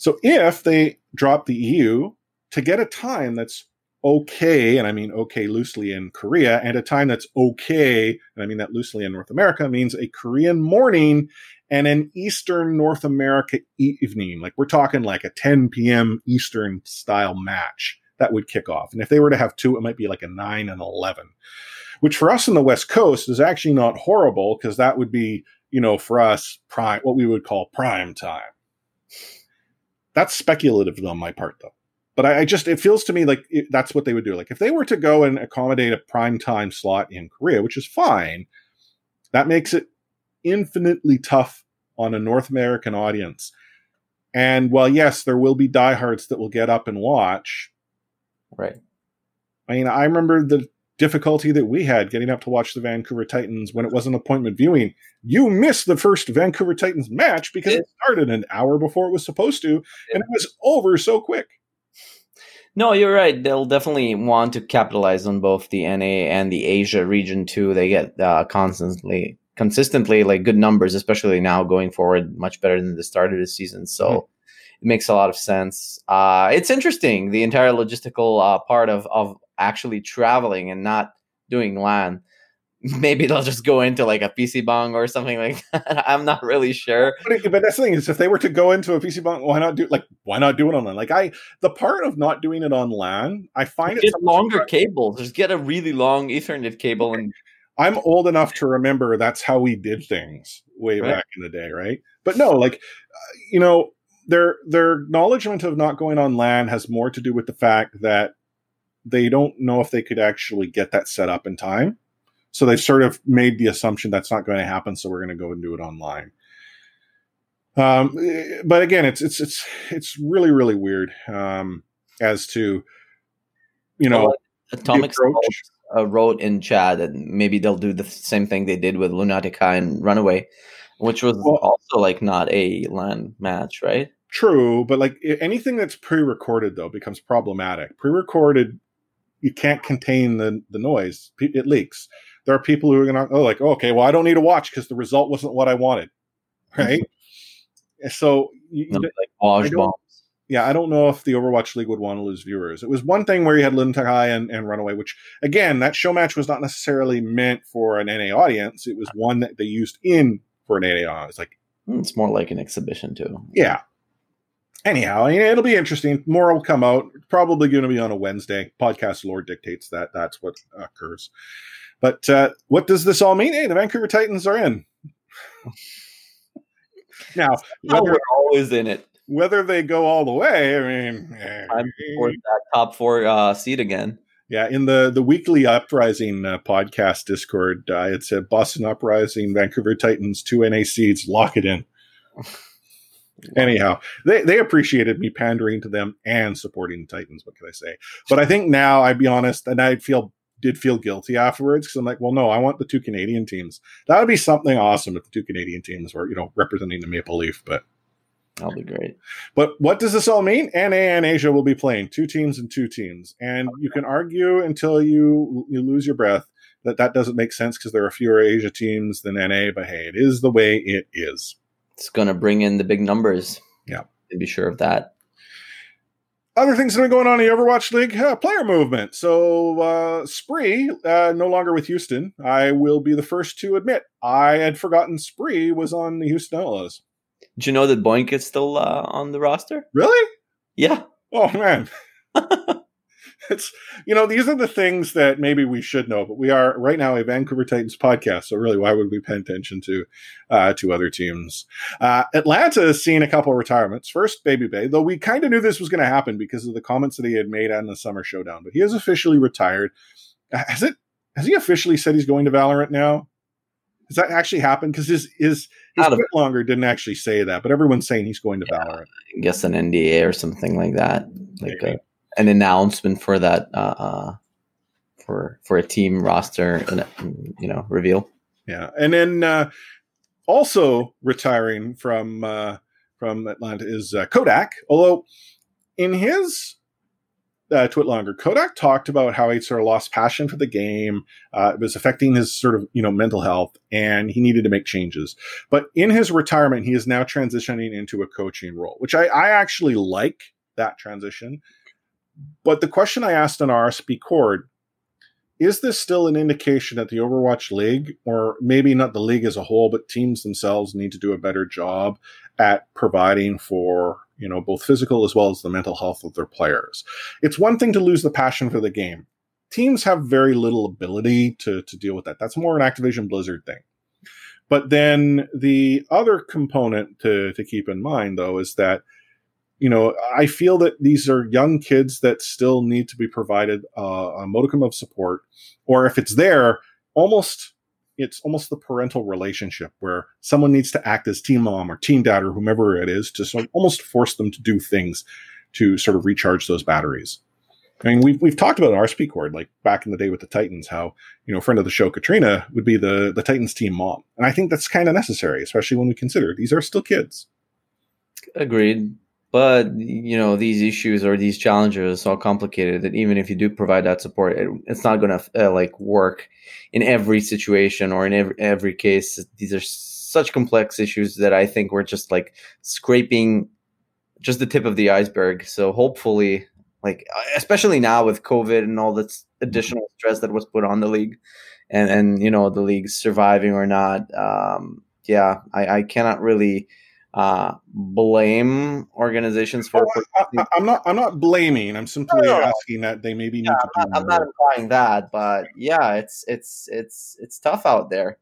So if they drop the EU to get a time that's okay, and I mean okay loosely in Korea, and a time that's okay, and I mean that loosely in North America, means a Korean morning and an Eastern North America evening. Like we're talking like a 10 p.m. Eastern style match that would kick off. And if they were to have two, it might be like a 9 and 11, which for us in the West Coast is actually not horrible because that would be, you know, for us, prime, what we would call prime time. That's speculative on my part, though. But I, I just, it feels to me like it, that's what they would do. Like if they were to go and accommodate a prime time slot in Korea, which is fine, that makes it infinitely tough on a North American audience. And while, yes, there will be diehards that will get up and watch, Right. I mean, I remember the difficulty that we had getting up to watch the Vancouver Titans when it wasn't appointment viewing. You missed the first Vancouver Titans match because Yeah. it started an hour before it was supposed to, and it was over so quick. No, you're right. They'll definitely want to capitalize on both the NA and the Asia region too. They get uh, constantly, consistently like good numbers, especially now going forward, much better than the start of the season. So Mhm. it makes a lot of sense. Uh, it's interesting the entire logistical uh, part of of actually traveling and not doing LAN. Maybe they'll just go into like a PC bang or something like that. I'm not really sure. But, it- but that's the thing is, if they were to go into a PC bunk, why not do like why not do it on LAN? Like I, the part of not doing it on LAN, I find it Get sometimes- longer cables. Just get a really long Ethernet cable and I'm old enough to remember that's how we did things way Right. back in the day, right? But no, like uh, you know, their their acknowledgement of not going on LAN has more to do with the fact that they don't know if they could actually get that set up in time. So they've sort of made the assumption that's not going to happen, so we're going to go and do it online. Um, but again, it's it's it's it's really really weird um, as to you know Atomic approach. Uh, wrote in chat that maybe they'll do the same thing they did with Lunatic-Hai and Runaway, which was Well- also like not a LAN match, right? True, but like anything that's pre-recorded though becomes problematic. Pre-recorded, you can't contain the the noise; it leaks. There are people who are gonna oh like oh, okay, well I don't need to watch because the result wasn't what I wanted, right? so you, No, like bombs. yeah, I don't know if the Overwatch League would want to lose viewers. It was one thing where you had Lunatic-Hai and, and Runaway, which again that show match was not necessarily meant for an NA audience. It was one that they used in for an NA audience. Like Hmm, It's more like an exhibition too. yeah. Anyhow, it'll be interesting. More will come out. Probably going to be on a Wednesday. Podcast lore dictates that that's what occurs. But uh, what does this all mean? Hey, the Vancouver Titans are in. now, whether, we're always in it. whether they go all the way, I mean, eh, I'm for that top four uh, seed again. Yeah, in the the weekly Uprising uh, podcast Discord, uh, it said Boston Uprising, Vancouver Titans, two NA seeds, lock it in. Anyhow, they they appreciated me pandering to them and supporting the Titans. What can I say? But I think now, I'd be honest, and I feel did feel guilty afterwards because I'm like, well, no, I want the two Canadian teams. That would be something awesome if the two Canadian teams were, you know, representing the Maple Leaf. But That'll be great. but what does this all mean? NA and Asia will be playing two teams and two teams, and you can argue until you you lose your breath that that doesn't make sense because there are fewer Asia teams than NA. But hey, it is the way it is. It's going to bring in the big numbers. Yeah. To be sure of that. Other things that are going on in the Overwatch League, player movement. So uh, Spree, uh, no longer with Houston. I will be the first to admit I had forgotten Spree was on the Houston Outlaws. Did you know that Boink is still uh, on the roster? Really? Yeah. Oh man. it's you know these are the things that maybe we should know but we are right now a vancouver titans podcast so really why would we pay attention to uh, to other teams? Uh, atlanta has seen a couple of retirements. First Babybay though we kind of knew this was going to happen because of the comments that he had made on the summer showdown but he has officially retired. Uh, has it has he officially said he's going to valorant now? Has that actually happened? Because his his his TwitLonger didn't actually say that but everyone's saying he's going to valorant. I guess an NDA or something like that. Like a, an announcement for that uh, uh for for a team roster and you know reveal. Yeah, and then uh, also retiring from uh, from Atlanta is uh, Kodak. Although in his uh, TwitLonger, Kodak talked about how he sort of lost passion for the game. Uh, it was affecting his sort of you know mental health, and he needed to make changes. But in his retirement, he is now transitioning into a coaching role, which I, I actually like that transition. But the question I asked on RSP Cord is this still an indication that the Overwatch League, or maybe not the league as a whole, but teams themselves need to do a better job at providing for, you know, both physical as well as the mental health of their players? It's one thing to lose the passion for the game. Teams have very little ability to, to deal with that. That's more an Activision Blizzard thing. But then the other component to, to keep in mind, though, is that you know, I feel that these are young kids that still need to be provided uh, a modicum of support, or if it's there, almost it's almost the parental relationship where someone needs to act as team mom or team dad or whomever it is to sort of almost force them to do things to sort of recharge those batteries. I mean, we've we've talked about RSP cord like back in the day with the Titans, how you know, a friend of the show, Katrina, would be the the Titans team mom, and I think that's kind of necessary, especially when we consider these are still kids. Agreed. But you know these issues or these challenges are so complicated that even if you do provide that support, it, it's not going to uh, like work in every situation or in every every case. These are such complex issues that I think we're just like scraping just the tip of the iceberg. So hopefully, like especially now with COVID and all this additional stress that was put on the league, and and you know the league surviving or not. Um, yeah, I, I cannot really uh, blame organizations for. Oh, I, I'm not. I'm not blaming. I'm simply No, no, asking that they maybe need Yeah, to do I'm not, I'm not implying that, but yeah, it's it's it's it's tough out there,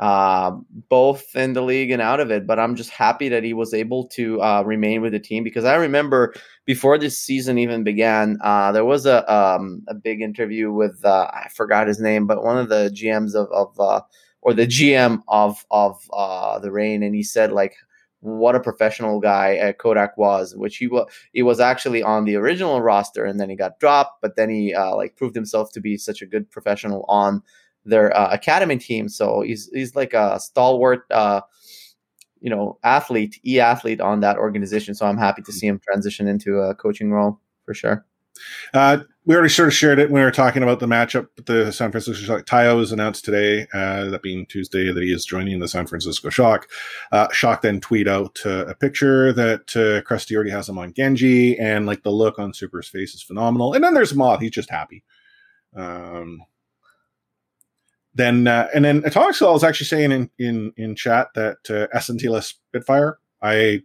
uh, both in the league and out of it. But I'm just happy that he was able to uh, remain with the team because I remember before this season even began, uh, there was a um, a big interview with uh, I forgot his name, but one of the GMs of of uh, or the GM of of uh, the Reign, and he said like what a professional guy uh, Kodak was, which he was he was actually on the original roster and then he got dropped, but then he uh, like proved himself to be such a good professional on their uh, academy team. So he's he's like a stalwart, uh, you know, athlete, e athlete on that organization. So I'm happy to see him transition into a coaching role for sure. We already sort of shared it when we were talking about the matchup. with The San Francisco Shock. Tayo was announced today, uh, that being Tuesday, that he is joining the San Francisco Shock. Uh, Shock then tweet out uh, a picture that uh, Crusty already has him on Genji, and like the look on Super's face is phenomenal. And then there's Moth; he's just happy. Um, then uh, and then Atomic Skull is actually saying in in in chat that uh, SNT less Spitfire. I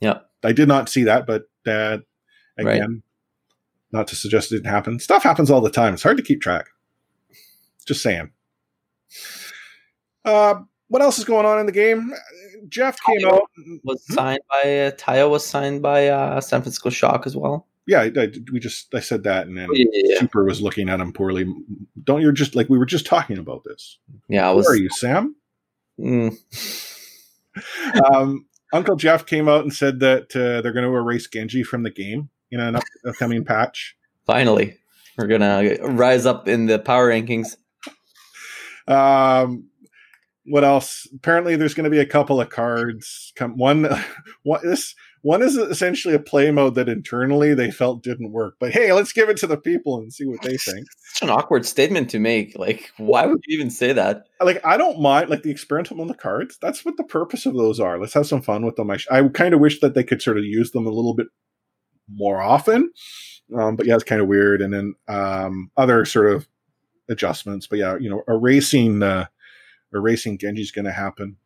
Yeah. I did not see that, but uh, Right. Not to suggest it didn't happen. Stuff happens all the time. It's hard to keep track. Just saying. Uh, what else is going on in the game? Jeff came out. Was Hmm? signed by uh, Tayo was signed by uh, San Francisco Shock as well. yeah, I, I- we just I said that, and then Yeah. Super was looking at him poorly. Don't you're just like we were just talking about this. Yeah, I Where are you, Sam? Mm, um, Uncle Jeff came out and said that uh, they're going to erase Genji from the game in an up- upcoming patch. finally, we're gonna rise up in the power rankings. Um, what else? Apparently, there's going to be a couple of cards. Come one, one this one is essentially a play mode that internally they felt didn't work. But hey, let's give it to the people and see what they think. Such an awkward statement to make. Like, why would you even say that? Like, I don't mind like the experimental on the cards. That's what the purpose of those are. Let's have some fun with them. I, I kind of wish that they could sort of use them a little bit more often. Um, but yeah, it's kind of weird. And then um, other sort of adjustments. But yeah, you know, erasing uh, erasing Genji's going to happen.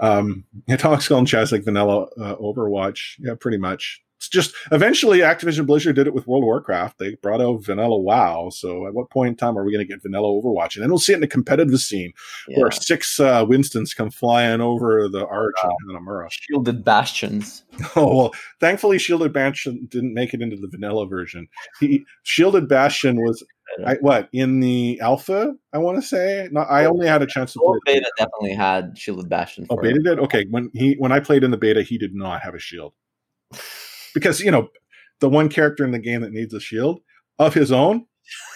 Um, Atomic Skull and Chaz like vanilla uh, Overwatch. Yeah, pretty much. It's just eventually Activision Blizzard did it with World of Warcraft. They brought out vanilla WoW. So at what point in time are we going to get vanilla Overwatch? And then we'll see it in the competitive scene Yeah. where six uh, Winstons come flying over the arch in Hanamura. Shielded bastions. Oh well, thankfully Shielded Bastion didn't make it into the vanilla version. He Shielded Bastion was I, what in the alpha? I want to say. Not, I only had a chance to play. Beta definitely had shielded bastion. Oh, beta it. did. Okay, when he when I played in the beta, he did not have a shield because you know the one character in the game that needs a shield of his own,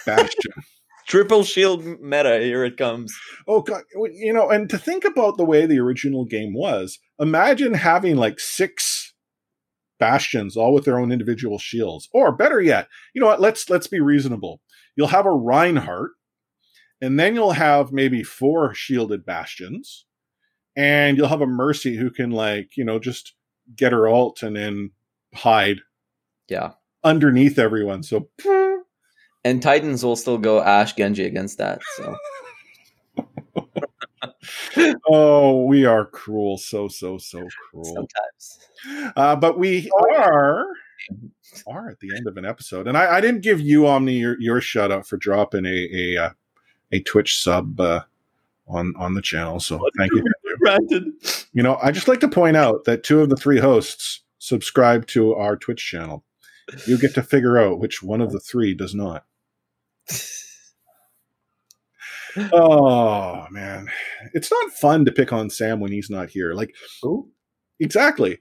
Bastion. Triple shield meta. Here it comes. Oh god, you know, and to think about the way the original game was, imagine having like six bastions all with their own individual shields. Or better yet, you know what, let's let's be reasonable. You'll have a Reinhardt, and then you'll have maybe four shielded bastions, and you'll have a Mercy who can like, you know, just get her ult and then hide Yeah. underneath everyone. So And Titans will still go Ashe Genji against that. So oh, we are cruel, so so so cruel. sometimes. Uh, but we are are at the end of an episode, and I, I didn't give you Omni your, your shout out for dropping a a uh, a Twitch sub uh, on on the channel. So thank you. You know, I just like to point out that two of the three hosts subscribe to our Twitch channel. You get to figure out which one of the three does not. Oh man, it's not fun to pick on Sam when he's not here. Like Ooh. Exactly.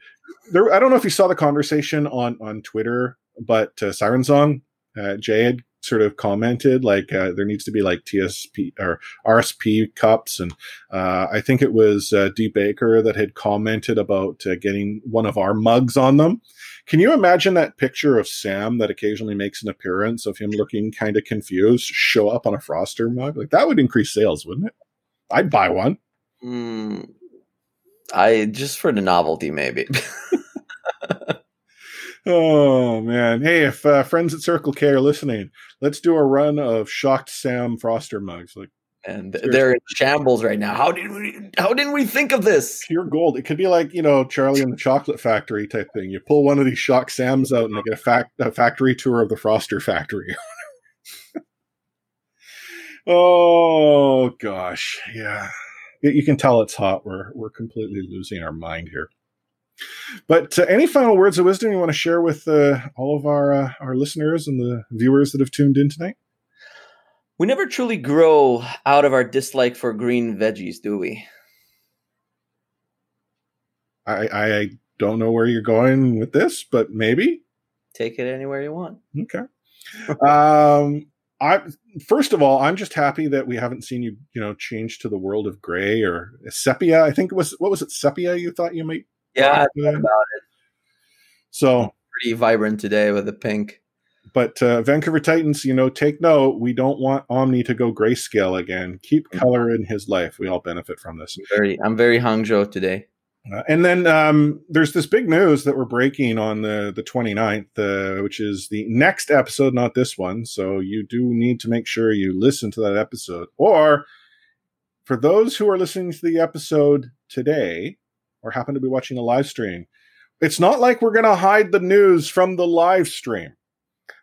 There, I don't know if you saw the conversation on on Twitter, but uh, Siren Song, uh, Jay had sort of commented like uh, there needs to be like TSP or RSP cups, and uh, I think it was uh, D Baker that had commented about uh, getting one of our mugs on them. Can you imagine that picture of Sam that occasionally makes an appearance of him looking kind of confused show up on a Froster mug? Like that would increase sales, wouldn't it? I'd buy one. Mm, I just for the novelty, maybe. Oh man! Hey, if uh, friends at Circle K are listening, let's do a run of shocked Sam Froster mugs, like and they're in shambles right now. How did we? How didn't we think of this? pure gold. It could be like you know Charlie and the Chocolate Factory type thing. You pull one of these shocked Sams out, and they get a, fac- a factory tour of the Froster factory. oh gosh, yeah. You- You can tell it's hot. We're we're completely losing our mind here. But uh, any final words of wisdom you want to share with uh, all of our uh, our listeners and the viewers that have tuned in tonight? We never truly grow out of our dislike for green veggies, do we? I, I don't know where you're going with this, but maybe. Take it anywhere you want. Okay. um, I first of all, I'm just happy that we haven't seen you, you know, change to the world of gray or sepia. I think it was what was it sepia? You thought you might. Yeah, I rock, thought uh, about it. So, Pretty vibrant today with the pink. but uh, Vancouver Titans, you know, take note. We don't want Omni to go grayscale again. Keep color in his life. We all benefit from this. I'm very, I'm very Hangzhou today. Uh, and then um, there's this big news that we're breaking on the, the 29th, uh, which is the next episode, not this one. So you do need to make sure you listen to that episode. Or for those who are listening to the episode today or happen to be watching a live stream, it's not like we're going to hide the news from the live stream.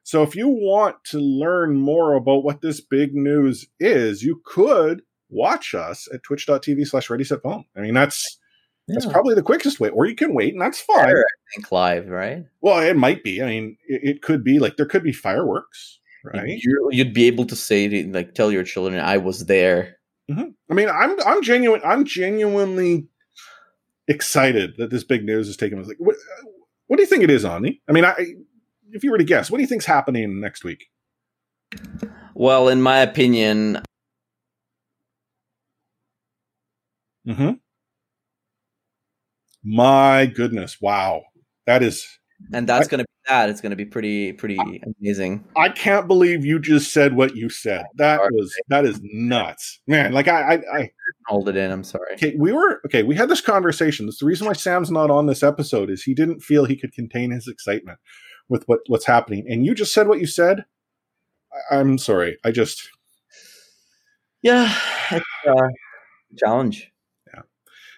So if you want to learn more about what this big news is, you could watch us at twitch.tv slash ready set pwn. I mean, that's That's probably the quickest way. Or you can wait, and that's fine. Better, I think live, right? Well, it might be. I mean, it, it could be like there could be fireworks, right? You, you'd be able to say, like, tell your children, "I was there." Mm-hmm. I mean, I'm I'm genuine. I'm genuinely excited that this big news is taking place. Like, what, what do you think it is, Ani? I mean, I if you were to guess, what do you think's happening next week? Well, in my opinion, Mm-hmm. My goodness! Wow, that is. And that's going to be that. It's going to be pretty, pretty amazing. I can't believe you just said what you said. That was that is nuts, man. Like I, I, I Hold it in. I'm sorry. okay, we were okay. We had this conversation. That's the reason why Sam's not on this episode is he didn't feel he could contain his excitement with what what's happening. And you just said what you said. I, I'm sorry. I just Yeah, it's a challenge. Yeah,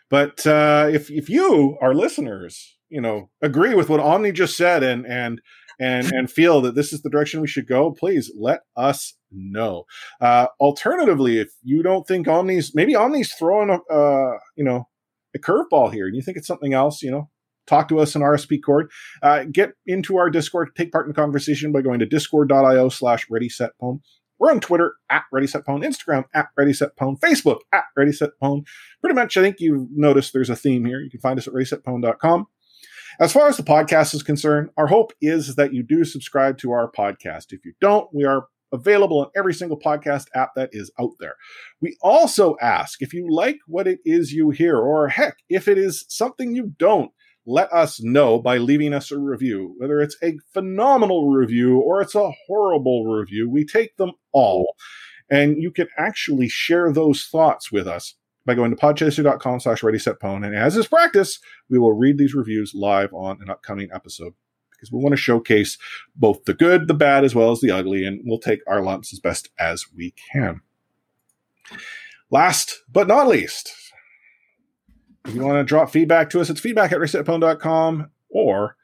but uh, if if you, are listeners, you know, agree with what Omni just said and and and and feel that this is the direction we should go, please let us know. Uh, alternatively, if you don't think Omni's maybe Omni's throwing a uh, you know a curveball here, and you think it's something else, you know. Talk to us in RSP Cord. Uh, get into our Discord. Take part in the conversation by going to discord.io slash ready set pwn. We're on Twitter at Ready Set Pwn, Instagram at Ready Set Pwn, Facebook at Ready Set Pwn, pretty much, I think you've noticed there's a theme here. You can find us at readysetpwn.com. As far as the podcast is concerned, our hope is that you do subscribe to our podcast. If you don't, we are available on every single podcast app that is out there. We also ask if you like what it is you hear, or heck, if it is something you don't, let us know by leaving us a review. Whether it's a phenomenal review or it's a horrible review, we take them all. And you can actually share those thoughts with us by going to podchaser.com slash ready set pwn. And as is practice, we will read these reviews live on an upcoming episode because we want to showcase both the good, the bad, as well as the ugly, and we'll take our lumps as best as we can. Last but not least, if you want to drop feedback to us, it's feedback at resetpwn.com or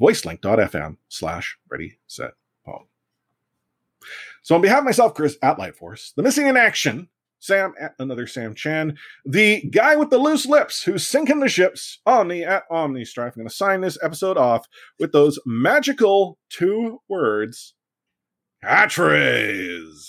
voicelink.fm slash ready set pwn. So on behalf of myself, Chris at Lightforce, the missing in action, Sam another Sam Chan, the guy with the loose lips who's sinking the ships, Omni at Omni Strife. I'm going to sign this episode off with those magical two words, catchphrase.